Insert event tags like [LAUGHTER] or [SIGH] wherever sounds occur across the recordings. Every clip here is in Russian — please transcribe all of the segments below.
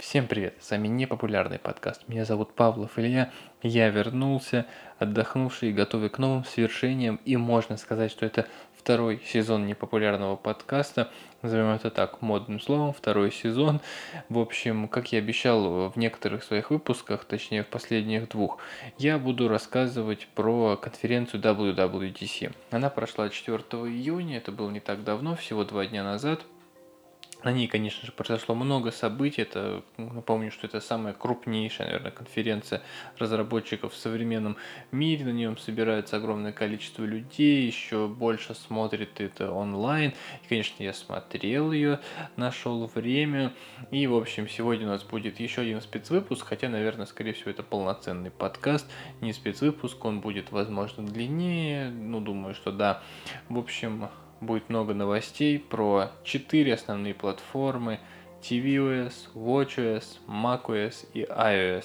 Всем привет, с вами непопулярный подкаст. Меня зовут Павлов Илья. Я вернулся, отдохнувший и готовый к новым свершениям. И можно сказать, что это второй сезон непопулярного подкаста. Назовем это так, модным словом, второй сезон. В общем, как я обещал в некоторых своих выпусках, точнее в последних двух, я буду рассказывать про конференцию WWDC. Она прошла 4 июня, это было не так давно, всего два дня назад. На ней, конечно же, произошло много событий. Это, напомню, что это самая крупнейшая, наверное, конференция разработчиков в современном мире. На нем собирается огромное количество людей, еще больше смотрит это онлайн. И, конечно, я смотрел ее, нашел время. И, в общем, сегодня у нас будет еще один спецвыпуск, хотя, наверное, скорее всего, это полноценный подкаст, не спецвыпуск, он будет, возможно, длиннее. Ну, думаю, что да. В общем, будет много новостей про четыре основные платформы tvOS, watchOS, macOS и iOS.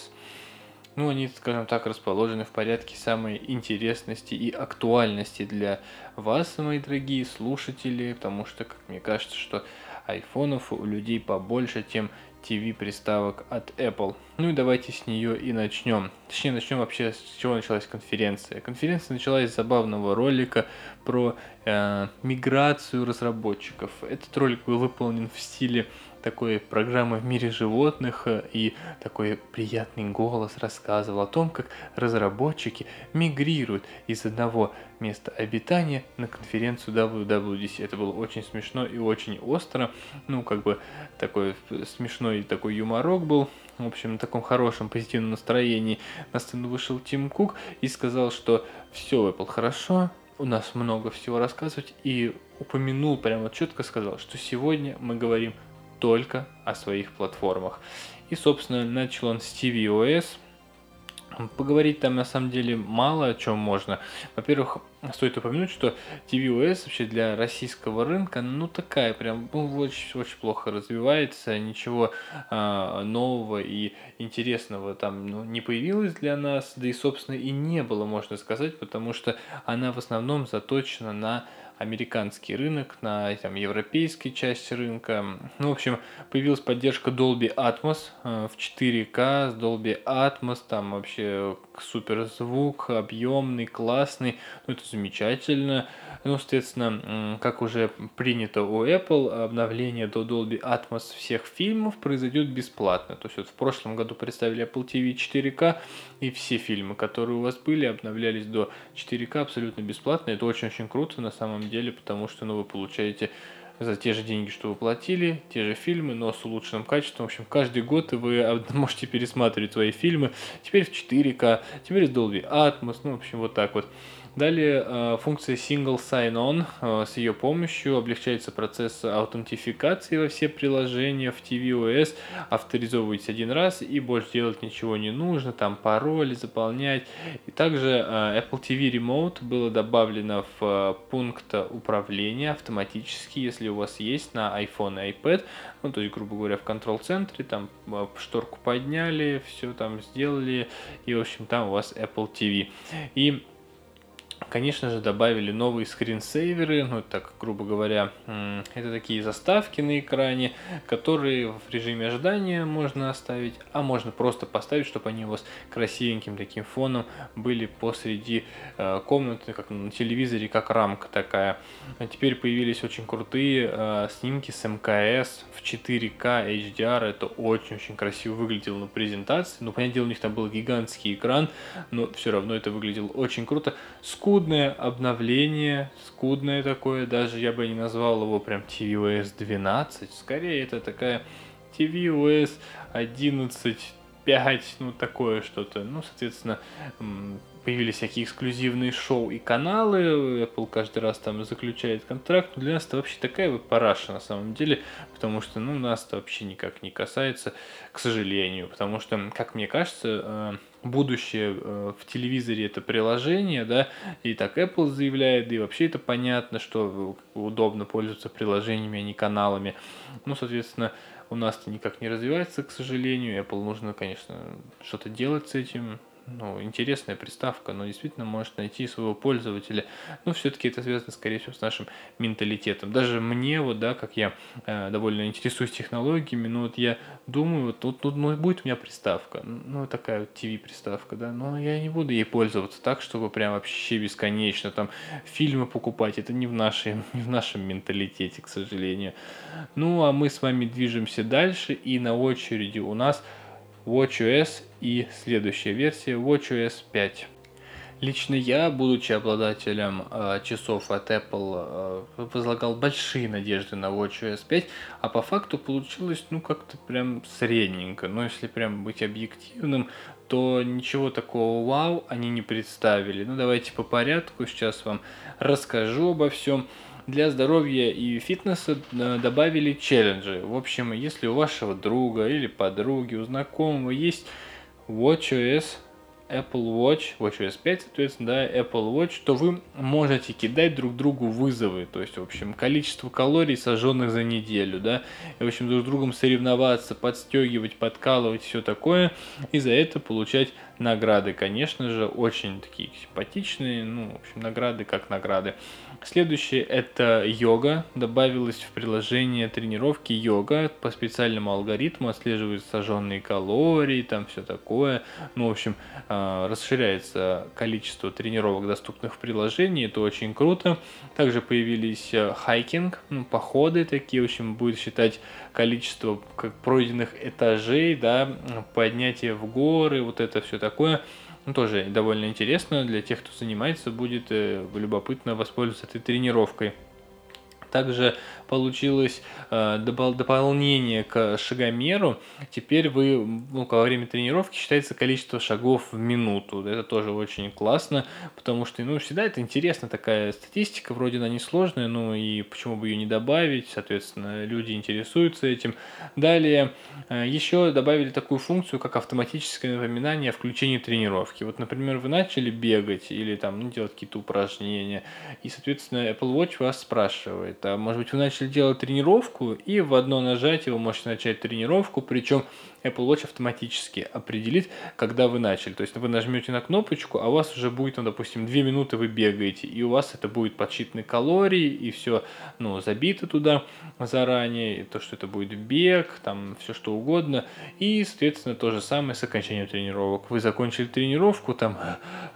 Ну, они, скажем так, расположены в порядке самой интересности и актуальности для вас, мои дорогие слушатели, потому что, как мне кажется, что айфонов у людей побольше, тем TV-приставок от Apple. Ну и давайте с нее и начнем. Точнее, начнем вообще с чего началась конференция. Конференция началась с забавного ролика про э, миграцию разработчиков. Этот ролик был выполнен в стиле такой программы в мире животных, э, и такой приятный голос рассказывал о том, как разработчики мигрируют из одного места обитания на конференцию WWDC. Это было очень смешно и очень остро. Ну, как бы такой смешной такой юморок был. В общем, на таком хорошем позитивном настроении на сцену вышел Тим Кук и сказал, что все, Apple, хорошо, у нас много всего рассказывать, и упомянул, прямо четко сказал, что сегодня мы говорим только о своих платформах. И, собственно, начал он с tvOS. Поговорить там на самом деле мало о чем можно. Во-первых, стоит упомянуть, что tvOS вообще для российского рынка, ну такая прям ну, очень, очень плохо развивается, ничего а, нового и интересного там ну, не появилось для нас, да и собственно и не было, можно сказать, потому что она в основном заточена на американский рынок, на там, европейской части рынка. Ну, в общем, появилась поддержка Dolby Atmos э, в 4К с Dolby Atmos, там вообще супер звук, объемный, классный, ну, это замечательно. Ну, соответственно, как уже принято у Apple, обновление до Dolby Atmos всех фильмов произойдет бесплатно. То есть вот в прошлом году представили Apple TV 4K, и все фильмы, которые у вас были, обновлялись до 4К абсолютно бесплатно. Это очень-очень круто на самом деле, потому что ну, вы получаете за те же деньги, что вы платили, те же фильмы, но с улучшенным качеством. В общем, каждый год вы [LAUGHS] можете пересматривать свои фильмы. Теперь в 4К, теперь с Dolby Atmos, ну, в общем, вот так вот. Далее э, функция Single Sign-On. Э, с ее помощью облегчается процесс аутентификации во все приложения в tvOS. Авторизовываетесь один раз и больше делать ничего не нужно. Там пароли заполнять. И также э, Apple TV Remote было добавлено в пункт управления автоматически, если у вас есть на iPhone и iPad. Ну, то есть, грубо говоря, в контрол-центре там шторку подняли, все там сделали. И, в общем, там у вас Apple TV. И Конечно же, добавили новые скринсейверы, ну, так, грубо говоря, это такие заставки на экране, которые в режиме ожидания можно оставить, а можно просто поставить, чтобы они у вас красивеньким таким фоном были посреди э, комнаты, как на телевизоре, как рамка такая. А теперь появились очень крутые э, снимки с МКС в 4К HDR, это очень-очень красиво выглядело на презентации, ну, понятное дело, у них там был гигантский экран, но все равно это выглядело очень круто. Скуп скудное обновление, скудное такое, даже я бы не назвал его прям tvOS 12, скорее это такая tvOS 11.5, ну такое что-то, ну, соответственно, появились всякие эксклюзивные шоу и каналы, Apple каждый раз там заключает контракт. Для нас это вообще такая вот параша на самом деле, потому что, ну, нас это вообще никак не касается, к сожалению, потому что, как мне кажется, э, будущее э, в телевизоре это приложение, да, и так Apple заявляет, и вообще это понятно, что удобно пользоваться приложениями, а не каналами. Ну, соответственно, у нас это никак не развивается, к сожалению. Apple нужно, конечно, что-то делать с этим ну, интересная приставка, но действительно может найти своего пользователя. Но все-таки это связано, скорее всего, с нашим менталитетом. Даже мне, вот, да, как я э, довольно интересуюсь технологиями, ну, вот я думаю, вот тут, тут ну, будет у меня приставка, ну, такая вот TV-приставка, да, но я не буду ей пользоваться так, чтобы прям вообще бесконечно там фильмы покупать. Это не в, нашей, [LAUGHS] не в нашем менталитете, к сожалению. Ну, а мы с вами движемся дальше, и на очереди у нас WatchOS и следующая версия WatchOS 5. Лично я, будучи обладателем э, часов от Apple, э, возлагал большие надежды на WatchOS 5, а по факту получилось, ну, как-то прям средненько. Но если прям быть объективным, то ничего такого вау они не представили. Ну, давайте по порядку, сейчас вам расскажу обо всем для здоровья и фитнеса э, добавили челленджи. В общем, если у вашего друга или подруги, у знакомого есть WatchOS, Apple Watch, WatchOS 5, соответственно, да, Apple Watch, то вы можете кидать друг другу вызовы, то есть, в общем, количество калорий, сожженных за неделю, да, и, в общем, друг с другом соревноваться, подстегивать, подкалывать, все такое, и за это получать награды, конечно же, очень такие симпатичные, ну, в общем, награды как награды. Следующее это йога. Добавилось в приложение тренировки йога. По специальному алгоритму отслеживают сожженные калории, там все такое. Ну, в общем, расширяется количество тренировок, доступных в приложении. Это очень круто. Также появились э, хайкинг, ну, походы такие. В общем, будет считать количество как пройденных этажей, да, поднятие в горы, вот это все такое. Ну, тоже довольно интересно для тех, кто занимается, будет э, любопытно воспользоваться этой тренировкой. Также получилось э, дополнение к шагомеру. Теперь вы ну, во время тренировки считается количество шагов в минуту. Это тоже очень классно, потому что ну, всегда это интересно, такая статистика, вроде она несложная, ну и почему бы ее не добавить, соответственно, люди интересуются этим. Далее э, еще добавили такую функцию, как автоматическое напоминание о включении тренировки. Вот, например, вы начали бегать или там ну, делать какие-то упражнения, и, соответственно, Apple Watch вас спрашивает, а может быть вы начали делать тренировку, и в одно нажатие вы можете начать тренировку, причем Apple Watch автоматически определит, когда вы начали. То есть вы нажмете на кнопочку, а у вас уже будет, ну, допустим, 2 минуты вы бегаете, и у вас это будет подсчитаны калории, и все ну, забито туда заранее, и то, что это будет бег, там все что угодно. И, соответственно, то же самое с окончанием тренировок. Вы закончили тренировку, там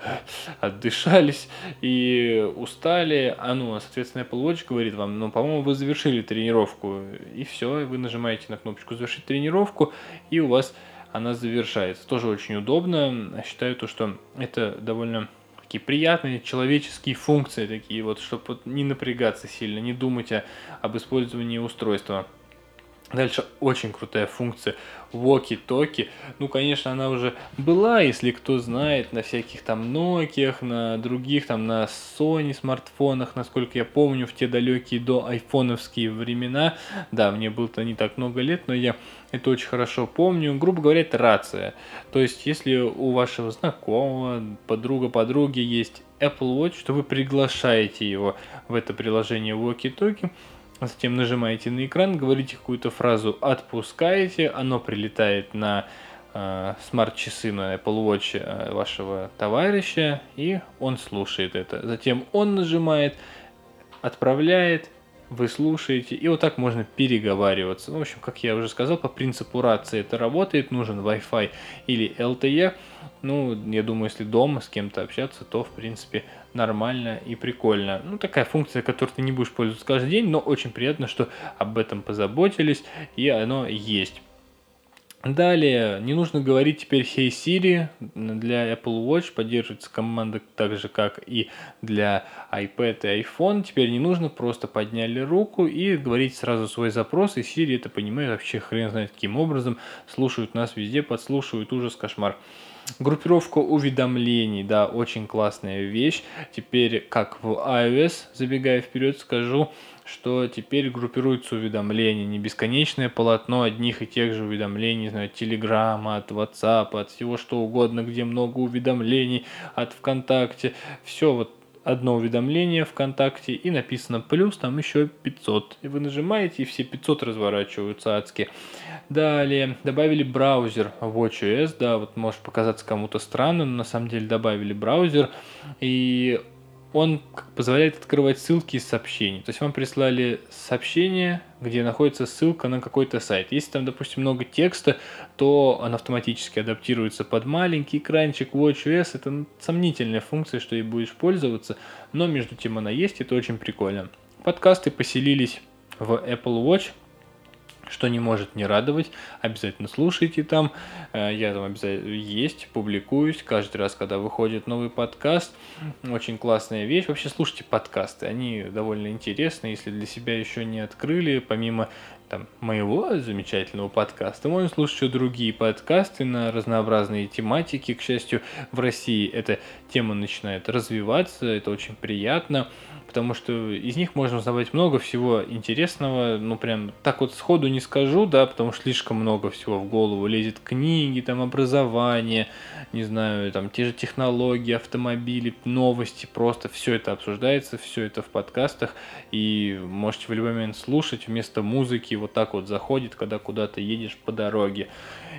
[LAUGHS] отдышались и устали, а ну, соответственно, Apple Watch говорит вам, ну, по-моему, вы завершили тренировку, и все, вы нажимаете на кнопочку «Завершить тренировку», и у вас она завершается. Тоже очень удобно. Считаю то, что это довольно такие приятные человеческие функции такие вот, чтобы не напрягаться сильно, не думать об использовании устройства. Дальше очень крутая функция walkie-talkie. Ну, конечно, она уже была, если кто знает, на всяких там Nokia, на других, там на Sony смартфонах, насколько я помню, в те далекие до айфоновские времена. Да, мне было-то не так много лет, но я это очень хорошо помню. Грубо говоря, это рация. То есть, если у вашего знакомого, подруга, подруги есть Apple Watch, то вы приглашаете его в это приложение walkie-talkie, Затем нажимаете на экран, говорите какую-то фразу, отпускаете, оно прилетает на э, смарт-часы на Apple Watch э, вашего товарища, и он слушает это. Затем он нажимает, отправляет, вы слушаете, и вот так можно переговариваться. Ну, в общем, как я уже сказал, по принципу рации это работает, нужен Wi-Fi или LTE. Ну, я думаю, если дома с кем-то общаться, то, в принципе, нормально и прикольно. Ну, такая функция, которой ты не будешь пользоваться каждый день, но очень приятно, что об этом позаботились, и оно есть. Далее, не нужно говорить теперь Hey Siri. Для Apple Watch поддерживается команда так же, как и для iPad и iPhone. Теперь не нужно, просто подняли руку и говорить сразу свой запрос, и Siri это понимает вообще хрен знает каким образом. Слушают нас везде, подслушивают, ужас, кошмар. Группировка уведомлений, да, очень классная вещь. Теперь, как в iOS, забегая вперед, скажу, что теперь группируются уведомления, не бесконечное полотно одних и тех же уведомлений, не знаю, Телеграма, от WhatsApp, от всего что угодно, где много уведомлений, от ВКонтакте. Все вот одно уведомление ВКонтакте и написано плюс, там еще 500. И вы нажимаете, и все 500 разворачиваются адски. Далее добавили браузер WatchOS, да, вот может показаться кому-то странно, но на самом деле добавили браузер. И он позволяет открывать ссылки из сообщений. То есть вам прислали сообщение, где находится ссылка на какой-то сайт. Если там, допустим, много текста, то он автоматически адаптируется под маленький экранчик WatchOS. Это сомнительная функция, что ей будешь пользоваться, но между тем она есть, это очень прикольно. Подкасты поселились в Apple Watch – что не может не радовать. Обязательно слушайте там. Э, я там обязательно есть, публикуюсь каждый раз, когда выходит новый подкаст. Очень классная вещь. Вообще слушайте подкасты. Они довольно интересны. Если для себя еще не открыли, помимо там, моего замечательного подкаста, можно слушать еще другие подкасты на разнообразные тематики. К счастью, в России эта тема начинает развиваться. Это очень приятно потому что из них можно узнавать много всего интересного, ну прям так вот сходу не скажу, да, потому что слишком много всего в голову лезет, книги, там образование, не знаю, там те же технологии, автомобили, новости, просто все это обсуждается, все это в подкастах, и можете в любой момент слушать вместо музыки, вот так вот заходит, когда куда-то едешь по дороге.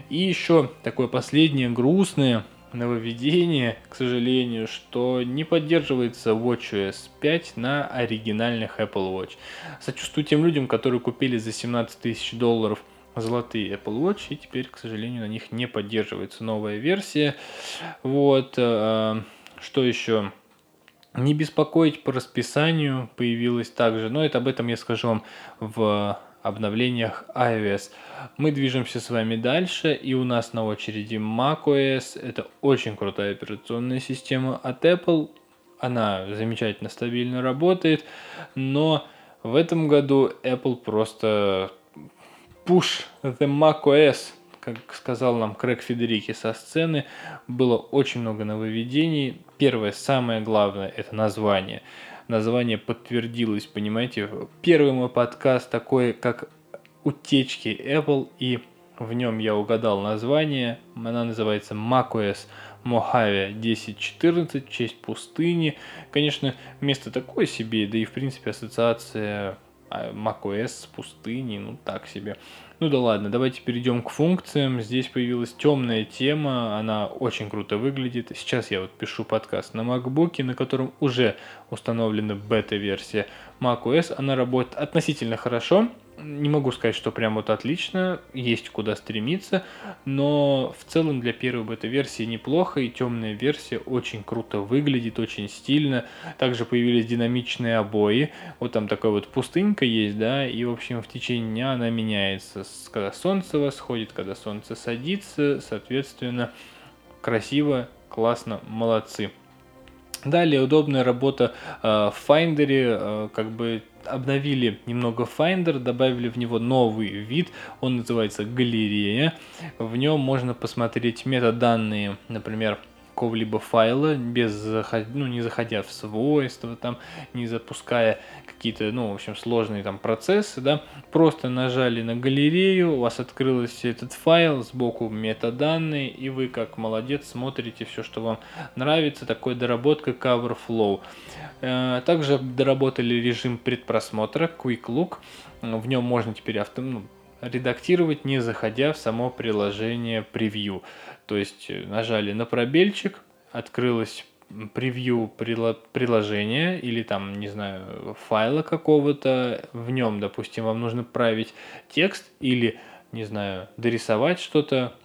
И еще такое последнее грустное, нововведение, к сожалению, что не поддерживается WatchOS 5 на оригинальных Apple Watch. Сочувствую тем людям, которые купили за 17 тысяч долларов золотые Apple Watch, и теперь, к сожалению, на них не поддерживается новая версия. Вот, э, что еще? Не беспокоить по расписанию появилось также, но это об этом я скажу вам в обновлениях iOS. Мы движемся с вами дальше, и у нас на очереди macOS. Это очень крутая операционная система от Apple. Она замечательно стабильно работает, но в этом году Apple просто push the macOS, как сказал нам Крэг Федерики со сцены, было очень много нововведений. Первое, самое главное, это название название подтвердилось, понимаете. Первый мой подкаст такой, как утечки Apple, и в нем я угадал название. Она называется macOS Mojave 1014 в честь пустыни. Конечно, место такое себе, да и в принципе ассоциация macOS с пустыней, ну так себе. Ну да ладно, давайте перейдем к функциям. Здесь появилась темная тема, она очень круто выглядит. Сейчас я вот пишу подкаст на MacBook, на котором уже установлена бета-версия macOS. Она работает относительно хорошо не могу сказать, что прям вот отлично, есть куда стремиться, но в целом для первой бета-версии неплохо, и темная версия очень круто выглядит, очень стильно. Также появились динамичные обои, вот там такая вот пустынька есть, да, и в общем в течение дня она меняется, когда солнце восходит, когда солнце садится, соответственно, красиво, классно, молодцы. Далее удобная работа э, в Finder, э, как бы обновили немного Finder, добавили в него новый вид, он называется галерея. В нем можно посмотреть метаданные, например, какого-либо файла, без, ну, не заходя в свойства, там, не запуская какие-то, ну, в общем, сложные там процессы, да, просто нажали на галерею, у вас открылся этот файл, сбоку метаданные, и вы, как молодец, смотрите все, что вам нравится, такой доработка Cover Flow. Э, также доработали режим предпросмотра Quick Look, в нем можно теперь авто, ну, редактировать, не заходя в само приложение превью. То есть э, нажали на пробельчик, открылось превью приложения или там, не знаю, файла какого-то, в нем, допустим, вам нужно править текст или, не знаю, дорисовать что-то,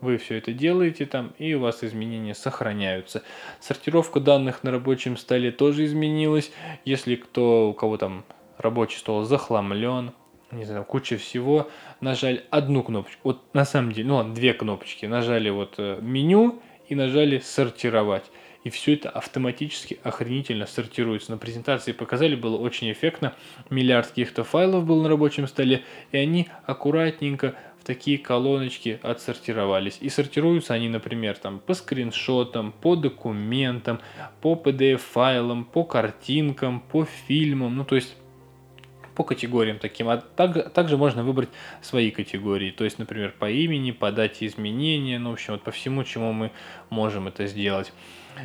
вы все это делаете там, и у вас изменения сохраняются. Сортировка данных на рабочем столе тоже изменилась. Если кто, у кого там рабочий стол захламлен, не знаю, куча всего, нажали одну кнопочку, вот на самом деле, ну ладно, две кнопочки, нажали вот э, меню и нажали сортировать. И все это автоматически охренительно сортируется. На презентации показали, было очень эффектно. Миллиард каких-то файлов был на рабочем столе, и они аккуратненько в такие колоночки отсортировались. И сортируются они, например, там, по скриншотам, по документам, по PDF-файлам, по картинкам, по фильмам. Ну, то есть по категориям таким, а так, также можно выбрать свои категории, то есть, например, по имени, по дате изменения, ну, в общем, вот по всему, чему мы можем это сделать.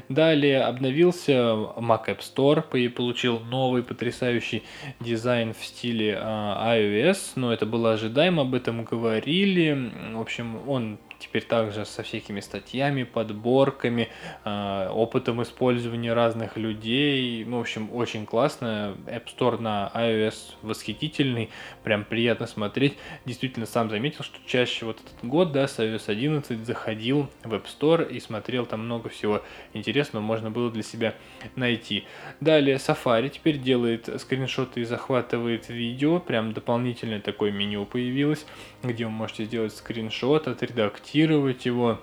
Далее обновился Mac App Store, получил новый потрясающий дизайн в стиле а, iOS, но это было ожидаемо, об этом говорили. В общем, он теперь также со всякими статьями, подборками, э, опытом использования разных людей. Ну, в общем, очень классно. App Store на iOS восхитительный, прям приятно смотреть. Действительно, сам заметил, что чаще вот этот год, да, с iOS 11 заходил в App Store и смотрел там много всего интересного, можно было для себя найти. Далее Safari теперь делает скриншоты и захватывает видео, прям дополнительное такое меню появилось, где вы можете сделать скриншот, отредактировать отредактировать его.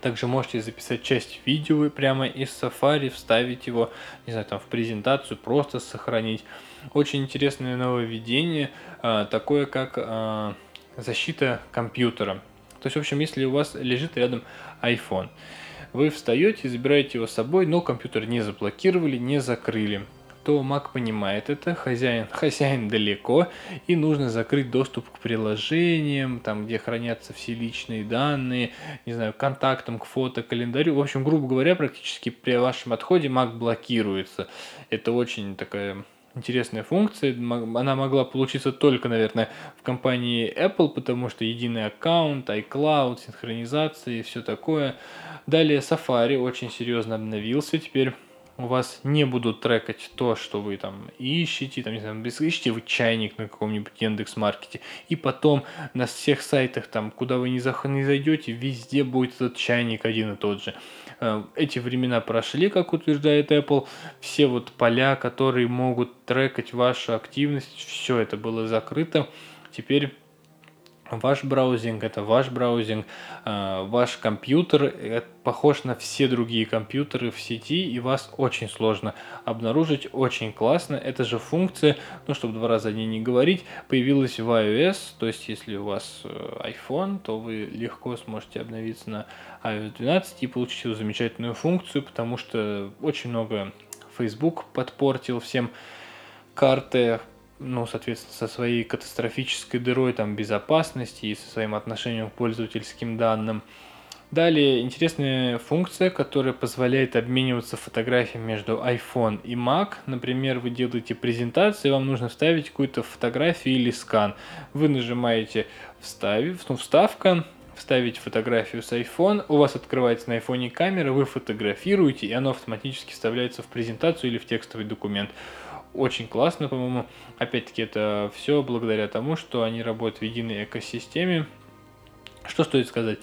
Также можете записать часть видео прямо из Safari, вставить его, не знаю, там в презентацию, просто сохранить. Очень интересное нововведение, а, такое как а, защита компьютера. То есть, в общем, если у вас лежит рядом iPhone, вы встаете, забираете его с собой, но компьютер не заблокировали, не закрыли то Mac понимает это, хозяин, [LAUGHS] хозяин далеко, и нужно закрыть доступ к приложениям, там, где хранятся все личные данные, не знаю, контактам, к фото, календарю. В общем, грубо говоря, практически при вашем отходе Mac блокируется. Это очень такая интересная функция. Она могла получиться только, наверное, в компании Apple, потому что единый аккаунт, iCloud, синхронизация и все такое. Далее Safari очень серьезно обновился теперь у вас не будут трекать то, что вы там ищете, там, не знаю, ищете вы чайник на каком-нибудь Яндекс Маркете, и потом на всех сайтах, там, куда вы не, зах- не зайдете, везде будет этот чайник один и тот же. Э, эти времена прошли, как утверждает Apple, все вот поля, которые могут трекать вашу активность, все это было закрыто. Теперь Ваш браузинг – это ваш браузинг, а, ваш компьютер похож на все другие компьютеры в сети, и вас очень сложно обнаружить, очень классно. Эта же функция, ну, чтобы два раза о ней не говорить, появилась в iOS, то есть если у вас э, iPhone, то вы легко сможете обновиться на iOS 12 и получить эту замечательную функцию, потому что очень много Facebook подпортил всем карты, ну, соответственно, со своей катастрофической дырой там безопасности и со своим отношением к пользовательским данным. Далее интересная функция, которая позволяет обмениваться фотографиями между iPhone и Mac. Например, вы делаете презентацию, и вам нужно вставить какую-то фотографию или скан. Вы нажимаете «Вставив», ну, «Вставка», вставить фотографию с iPhone, у вас открывается на iPhone камера, вы фотографируете, и оно автоматически вставляется в презентацию или в текстовый документ очень классно, по-моему. Опять-таки, это все благодаря тому, что они работают в единой экосистеме. Что стоит сказать?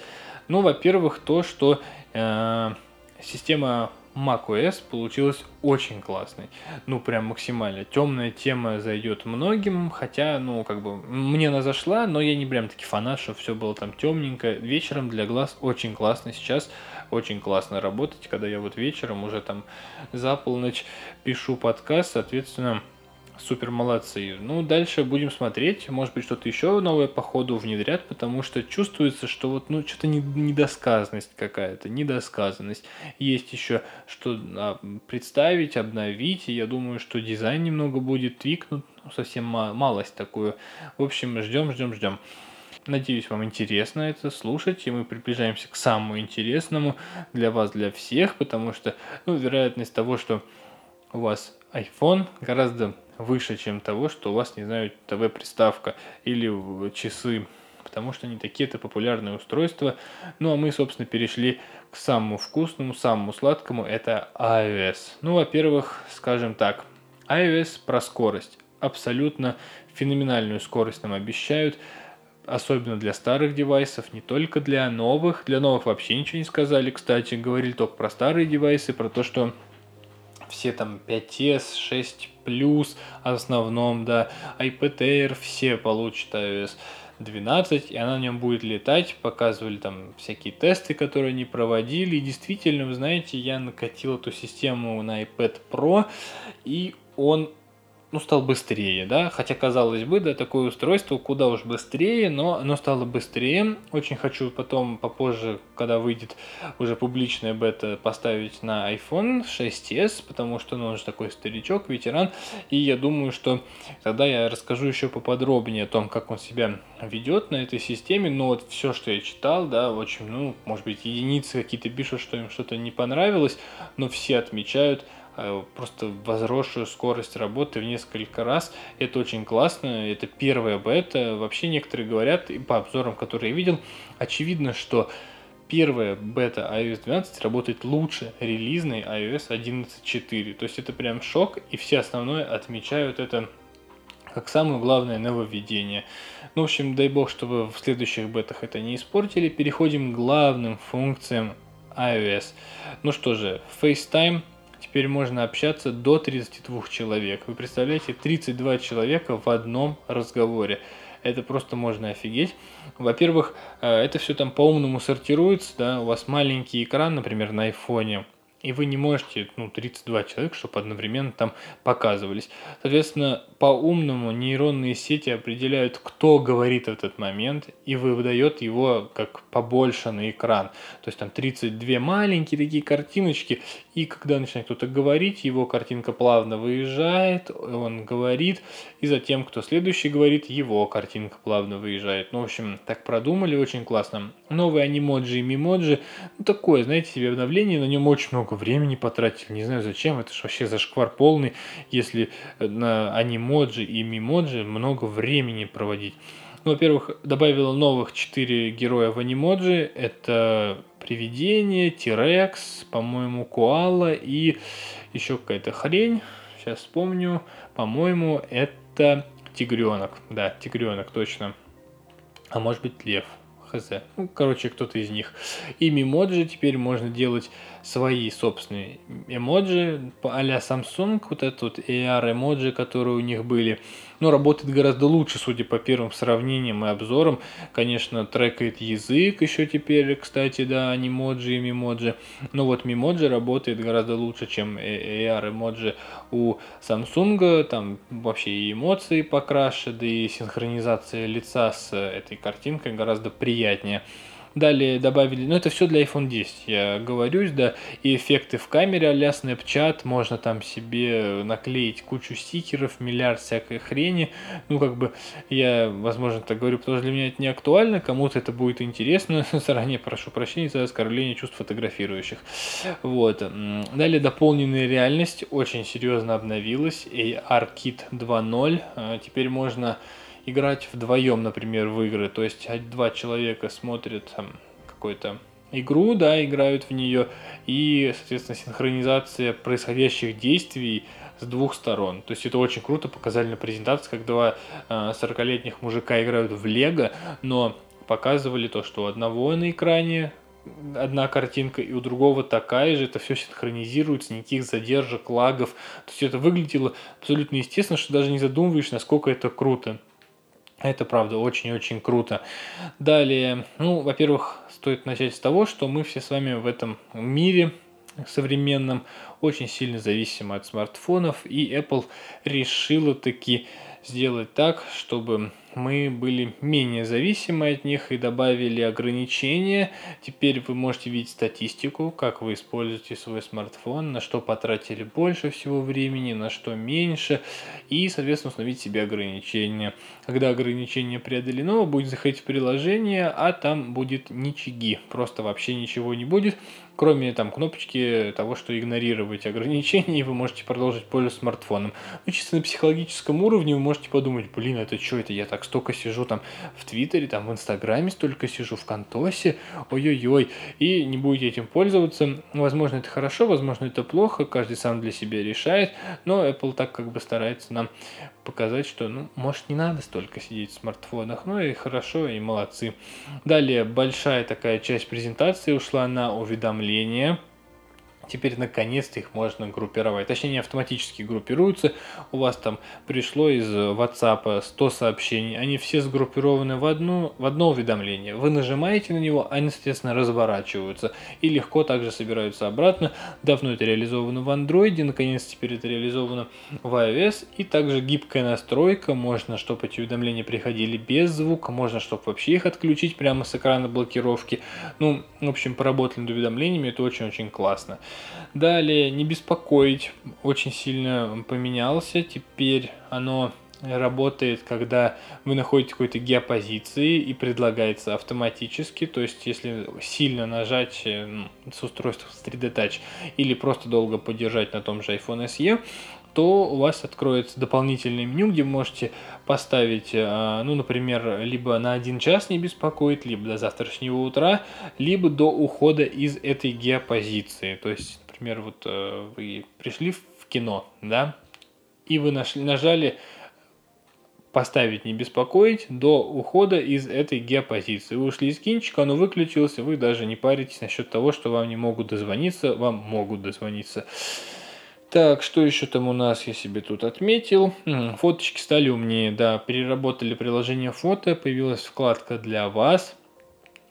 Ну, во-первых, то, что э, система macOS получилась очень классной. Ну, прям максимально. Темная тема зайдет многим, хотя, ну, как бы, мне она зашла, но я не прям таки фанат, что все было там темненько. Вечером для глаз очень классно. Сейчас очень классно работать, когда я вот вечером уже там за полночь пишу подкаст, соответственно, супер молодцы. Ну, дальше будем смотреть, может быть, что-то еще новое по ходу внедрят, потому что чувствуется, что вот, ну, что-то недосказанность какая-то, недосказанность. Есть еще что а, представить, обновить, я думаю, что дизайн немного будет твикнут, ну, совсем малость такую. В общем, ждем, ждем, ждем. Надеюсь, вам интересно это слушать, и мы приближаемся к самому интересному для вас, для всех, потому что, ну, вероятность того, что у вас iPhone гораздо выше, чем того, что у вас, не знаю, ТВ-приставка или часы, потому что они такие-то популярные устройства. Ну, а мы, собственно, перешли к самому вкусному, самому сладкому, это iOS. Ну, во-первых, скажем так, iOS про скорость. Абсолютно феноменальную скорость нам обещают особенно для старых девайсов, не только для новых. Для новых вообще ничего не сказали, кстати, говорили только про старые девайсы, про то, что все там 5s, 6 плюс основном, да, Air, все получат iOS 12, и она на нем будет летать, показывали там всякие тесты, которые они проводили, и действительно, вы знаете, я накатил эту систему на iPad Pro, и он ну, стал быстрее, да, хотя, казалось бы, да, такое устройство куда уж быстрее, но оно стало быстрее. Очень хочу потом, попозже, когда выйдет уже публичная бета, поставить на iPhone 6s, потому что, ну, он же такой старичок, ветеран, и я думаю, что тогда я расскажу еще поподробнее о том, как он себя ведет на этой системе, но вот все, что я читал, да, очень, ну, может быть, единицы какие-то пишут, что им что-то не понравилось, но все отмечают, просто возросшую скорость работы в несколько раз. Это очень классно, это первая бета. Вообще некоторые говорят, и по обзорам, которые я видел, очевидно, что первая бета iOS 12 работает лучше релизной iOS 11.4. То есть это прям шок, и все основное отмечают это как самое главное нововведение. Ну, в общем, дай бог, чтобы в следующих бетах это не испортили. Переходим к главным функциям iOS. Ну что же, FaceTime теперь можно общаться до 32 человек. Вы представляете, 32 человека в одном разговоре. Это просто можно офигеть. Во-первых, э, это все там по-умному сортируется, да, у вас маленький экран, например, на айфоне, и вы не можете, ну, 32 человека, чтобы одновременно там показывались. Соответственно, по-умному нейронные сети определяют, кто говорит в этот момент, и выдает его как побольше на экран. То есть там 32 маленькие такие картиночки, и когда начинает кто-то говорить, его картинка плавно выезжает, он говорит, и затем, кто следующий говорит, его картинка плавно выезжает. Ну, в общем, так продумали, очень классно. Новые анимоджи и мимоджи, ну, такое, знаете, себе обновление, на нем очень много времени потратили, не знаю зачем, это же вообще зашквар полный, если на анимоджи и мимоджи много времени проводить. Ну, во-первых, добавила новых 4 героя в анимоджи. Это Привидение, Тирекс, по-моему, Коала и еще какая-то хрень. Сейчас вспомню. По-моему, это Тигренок. Да, Тигренок, точно. А может быть, Лев хз. Ну, короче, кто-то из них. И мемоджи теперь можно делать свои собственные эмоджи а-ля Samsung, вот этот вот AR эмоджи, которые у них были. Но работает гораздо лучше, судя по первым сравнениям и обзорам. Конечно, трекает язык еще теперь, кстати, да, не моджи и мемоджи. Но вот мемоджи работает гораздо лучше, чем AR эмоджи у Samsung. Там вообще и эмоции покраше, да и синхронизация лица с этой картинкой гораздо приятнее. Далее добавили, ну это все для iPhone 10, я говорюсь, да, и эффекты в камере а-ля Snapchat, можно там себе наклеить кучу стикеров, миллиард всякой хрени, ну как бы я, возможно, так говорю, потому что для меня это не актуально, кому-то это будет интересно, [LAUGHS] заранее прошу прощения за оскорбление чувств фотографирующих. Вот. Далее дополненная реальность очень серьезно обновилась, AR-Kit 2.0, теперь можно играть вдвоем, например, в игры. То есть два человека смотрят там какой-то игру, да, играют в нее, и, соответственно, синхронизация происходящих действий с двух сторон. То есть это очень круто, показали на презентации, как два 40-летних а, мужика играют в Лего, но показывали то, что у одного на экране одна картинка и у другого такая же, это все синхронизируется, никаких задержек, лагов. То есть это выглядело абсолютно естественно, что даже не задумываешь, насколько это круто. Это, правда, очень-очень круто. Далее, ну, во-первых, стоит начать с того, что мы все с вами в этом мире современном очень сильно зависимы от смартфонов, и Apple решила таки сделать так, чтобы мы были менее зависимы от них и добавили ограничения. Теперь вы можете видеть статистику, как вы используете свой смартфон, на что потратили больше всего времени, на что меньше, и, соответственно, установить себе ограничения. Когда ограничение преодолено, будет заходить в приложение, а там будет ничьи, просто вообще ничего не будет кроме там кнопочки того, что игнорировать ограничения, и вы можете продолжить пользоваться смартфоном. Ну, чисто на психологическом уровне вы можете подумать, блин, это что это, я так столько сижу там в Твиттере, там в Инстаграме столько сижу, в Контосе, ой-ой-ой, и не будете этим пользоваться. Возможно, это хорошо, возможно, это плохо, каждый сам для себя решает, но Apple так как бы старается нам показать, что, ну, может, не надо столько сидеть в смартфонах, ну и хорошо, и молодцы. Далее, большая такая часть презентации ушла на уведомления, теперь наконец-то их можно группировать. Точнее, они автоматически группируются. У вас там пришло из WhatsApp 100 сообщений, они все сгруппированы в, одну, в одно уведомление. Вы нажимаете на него, они, соответственно, разворачиваются и легко также собираются обратно. Давно это реализовано в Android, наконец теперь это реализовано в iOS. И также гибкая настройка, можно, чтобы эти уведомления приходили без звука, можно, чтобы вообще их отключить прямо с экрана блокировки. Ну, в общем, поработали над уведомлениями, это очень-очень классно. Далее, не беспокоить, очень сильно поменялся, теперь оно работает, когда вы находите какой-то геопозиции и предлагается автоматически, то есть если сильно нажать э, с устройства с 3D Touch или просто долго подержать на том же iPhone SE, то у вас откроется дополнительное меню, где можете поставить, э, ну, например, либо на один час не беспокоит, либо до завтрашнего утра, либо до ухода из этой геопозиции. То есть, например, вот э, вы пришли в кино, да, и вы нашли, нажали поставить не беспокоить до ухода из этой геопозиции. Вы ушли из кинчика, оно выключился, вы даже не паритесь насчет того, что вам не могут дозвониться, вам могут дозвониться. Так, что еще там у нас, я себе тут отметил. Фоточки стали умнее, да, переработали приложение фото, появилась вкладка для вас –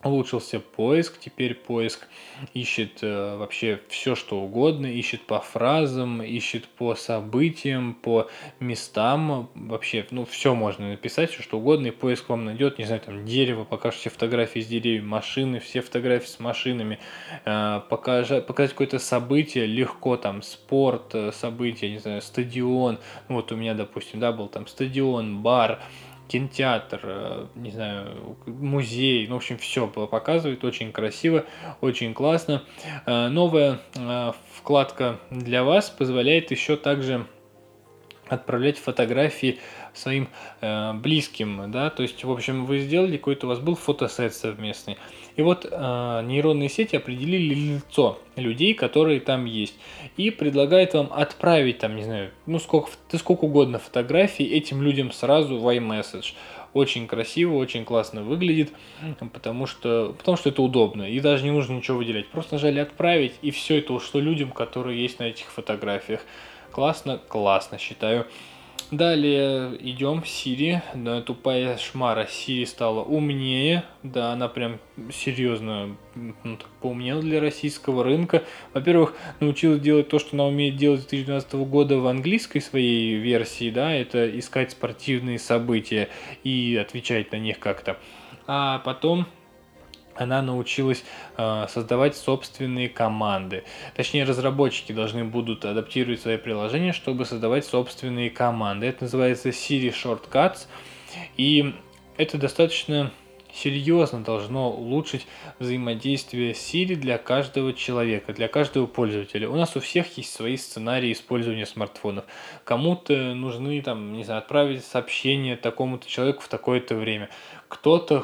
улучшился поиск, теперь поиск ищет э, вообще все, что угодно, ищет по фразам, ищет по событиям, по местам, вообще, ну, все можно написать, все что угодно, и поиск вам найдет, не знаю, там, дерево, покажет все фотографии с деревьев, машины, все фотографии с машинами, э, покажать, показать какое-то событие легко, там, спорт, э, событие, не знаю, стадион, ну, вот у меня, допустим, да, был там стадион, бар, кинотеатр, э, не знаю, музей, ну, в общем, все показывает, очень красиво, очень классно. Э, новая э, вкладка для вас позволяет еще также отправлять фотографии своим близким, да, то есть, в общем, вы сделали какой-то, у вас был фотосет совместный, и вот э, нейронные сети определили лицо людей, которые там есть, и предлагает вам отправить там, не знаю, ну сколько, ты сколько угодно фотографий этим людям сразу в iMessage. Очень красиво, очень классно выглядит, потому что, потому что это удобно, и даже не нужно ничего выделять. Просто нажали отправить, и все это ушло людям, которые есть на этих фотографиях. Классно, классно, считаю. Далее идем в Siri. Да, тупая шмара Siri стала умнее. Да, она прям серьезно ну, поумнела для российского рынка. Во-первых, научилась делать то, что она умеет делать с 2012 года в английской своей версии. Да, это искать спортивные события и отвечать на них как-то. А потом она научилась э, создавать собственные команды. Точнее, разработчики должны будут адаптировать свои приложения, чтобы создавать собственные команды. Это называется Siri Shortcuts. И это достаточно серьезно должно улучшить взаимодействие Siri для каждого человека, для каждого пользователя. У нас у всех есть свои сценарии использования смартфонов. Кому-то нужны, там, не знаю, отправить сообщение такому-то человеку в такое-то время. Кто-то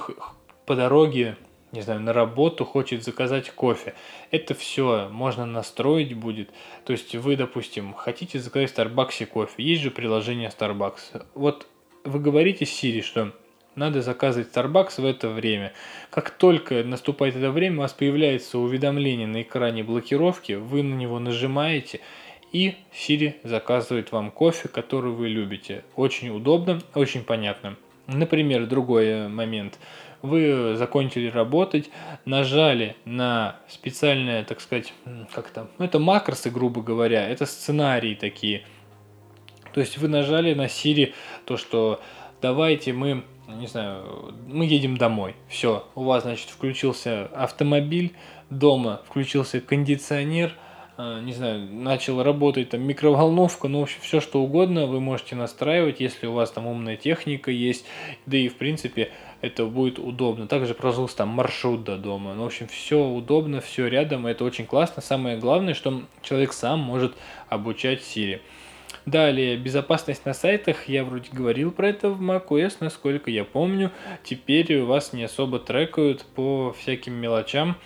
по дороге не знаю, на работу хочет заказать кофе. Это все можно настроить будет. То есть вы, допустим, хотите заказать в Starbucks кофе. Есть же приложение Starbucks. Вот вы говорите Siri, что надо заказывать Starbucks в это время. Как только наступает это время, у вас появляется уведомление на экране блокировки, вы на него нажимаете, и Siri заказывает вам кофе, который вы любите. Очень удобно, очень понятно. Например, другой момент – вы закончили работать, нажали на специальное, так сказать, как там, ну это макросы, грубо говоря, это сценарии такие. То есть вы нажали на Siri то, что давайте мы, не знаю, мы едем домой. Все, у вас, значит, включился автомобиль, дома включился кондиционер – не знаю, начал работать там микроволновка, ну, в общем, все что угодно вы можете настраивать, если у вас там умная техника есть, да и, в принципе, это будет удобно. Также прожился там маршрут до дома. Ну, в общем, все удобно, все рядом, это очень классно. Самое главное, что человек сам может обучать Siri. Далее, безопасность на сайтах. Я вроде говорил про это в macOS, насколько я помню. Теперь вас не особо трекают по всяким мелочам.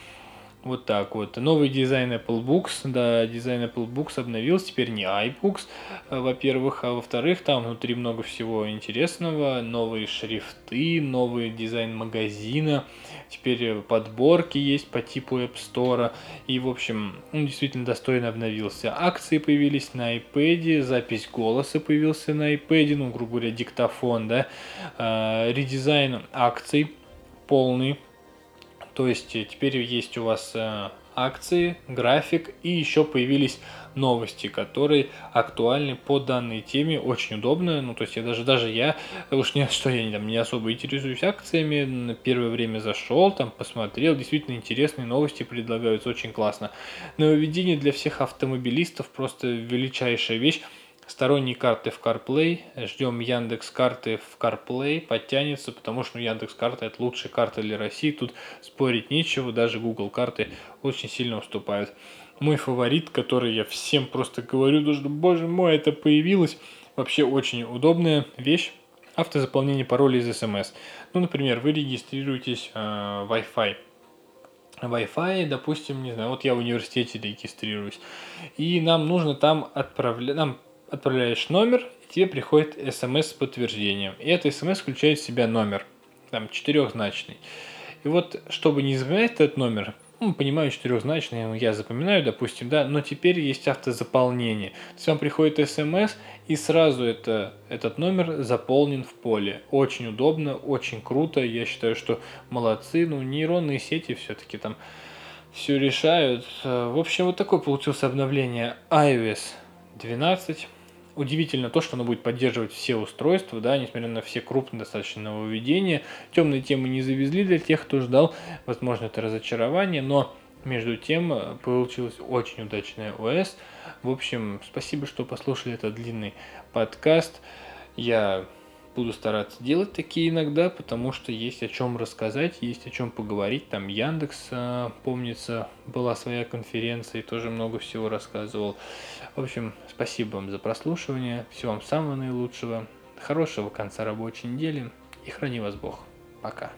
Вот так вот. Новый дизайн Apple Books, да, дизайн Apple Books обновился, теперь не iBooks, э, во-первых, а во-вторых, там внутри много всего интересного, новые шрифты, новый дизайн магазина, теперь подборки есть по типу App Store, и, в общем, он действительно достойно обновился. Акции появились на iPad, запись голоса появился на iPad, ну, грубо говоря, диктофон, да, э, редизайн акций полный, то есть э, теперь есть у вас э, акции, график и еще появились новости, которые актуальны по данной теме, очень удобно, ну то есть я даже, даже я, уж не [LAUGHS] что я там, не особо интересуюсь акциями, на первое время зашел, там посмотрел, действительно интересные новости предлагаются, очень классно. Нововведение для всех автомобилистов просто величайшая вещь, сторонние карты в CarPlay. Ждем Яндекс карты в CarPlay. Подтянется, потому что ну, Яндекс карта это лучшая карта для России. Тут спорить нечего. Даже Google карты очень сильно уступают. Мой фаворит, который я всем просто говорю, что, боже мой, это появилось. Вообще очень удобная вещь. Автозаполнение паролей из смс. Ну, например, вы регистрируетесь э, Wi-Fi Wi-Fi, допустим, не знаю, вот я в университете регистрируюсь, и нам нужно там отправлять, нам отправляешь номер, и тебе приходит смс с подтверждением. И эта смс включает в себя номер, там, четырехзначный. И вот, чтобы не запоминать этот номер, ну, понимаю, четырехзначный, я запоминаю, допустим, да, но теперь есть автозаполнение. То есть вам приходит смс, и сразу это, этот номер заполнен в поле. Очень удобно, очень круто. Я считаю, что молодцы. Ну, нейронные сети все-таки там все решают. В общем, вот такое получилось обновление iOS 12. Удивительно то, что оно будет поддерживать все устройства, да, несмотря на все крупные достаточно нововведения. Темные темы не завезли для тех, кто ждал. Возможно, это разочарование, но между тем э, получилось очень удачное ОС. В общем, спасибо, что послушали этот длинный подкаст. Я буду стараться делать такие иногда, потому что есть о чем рассказать, есть о чем поговорить. Там Яндекс, э, помнится, была своя конференция и тоже много всего рассказывал. В общем, спасибо вам за прослушивание. Всего вам самого наилучшего. Хорошего конца рабочей недели. И храни вас Бог. Пока.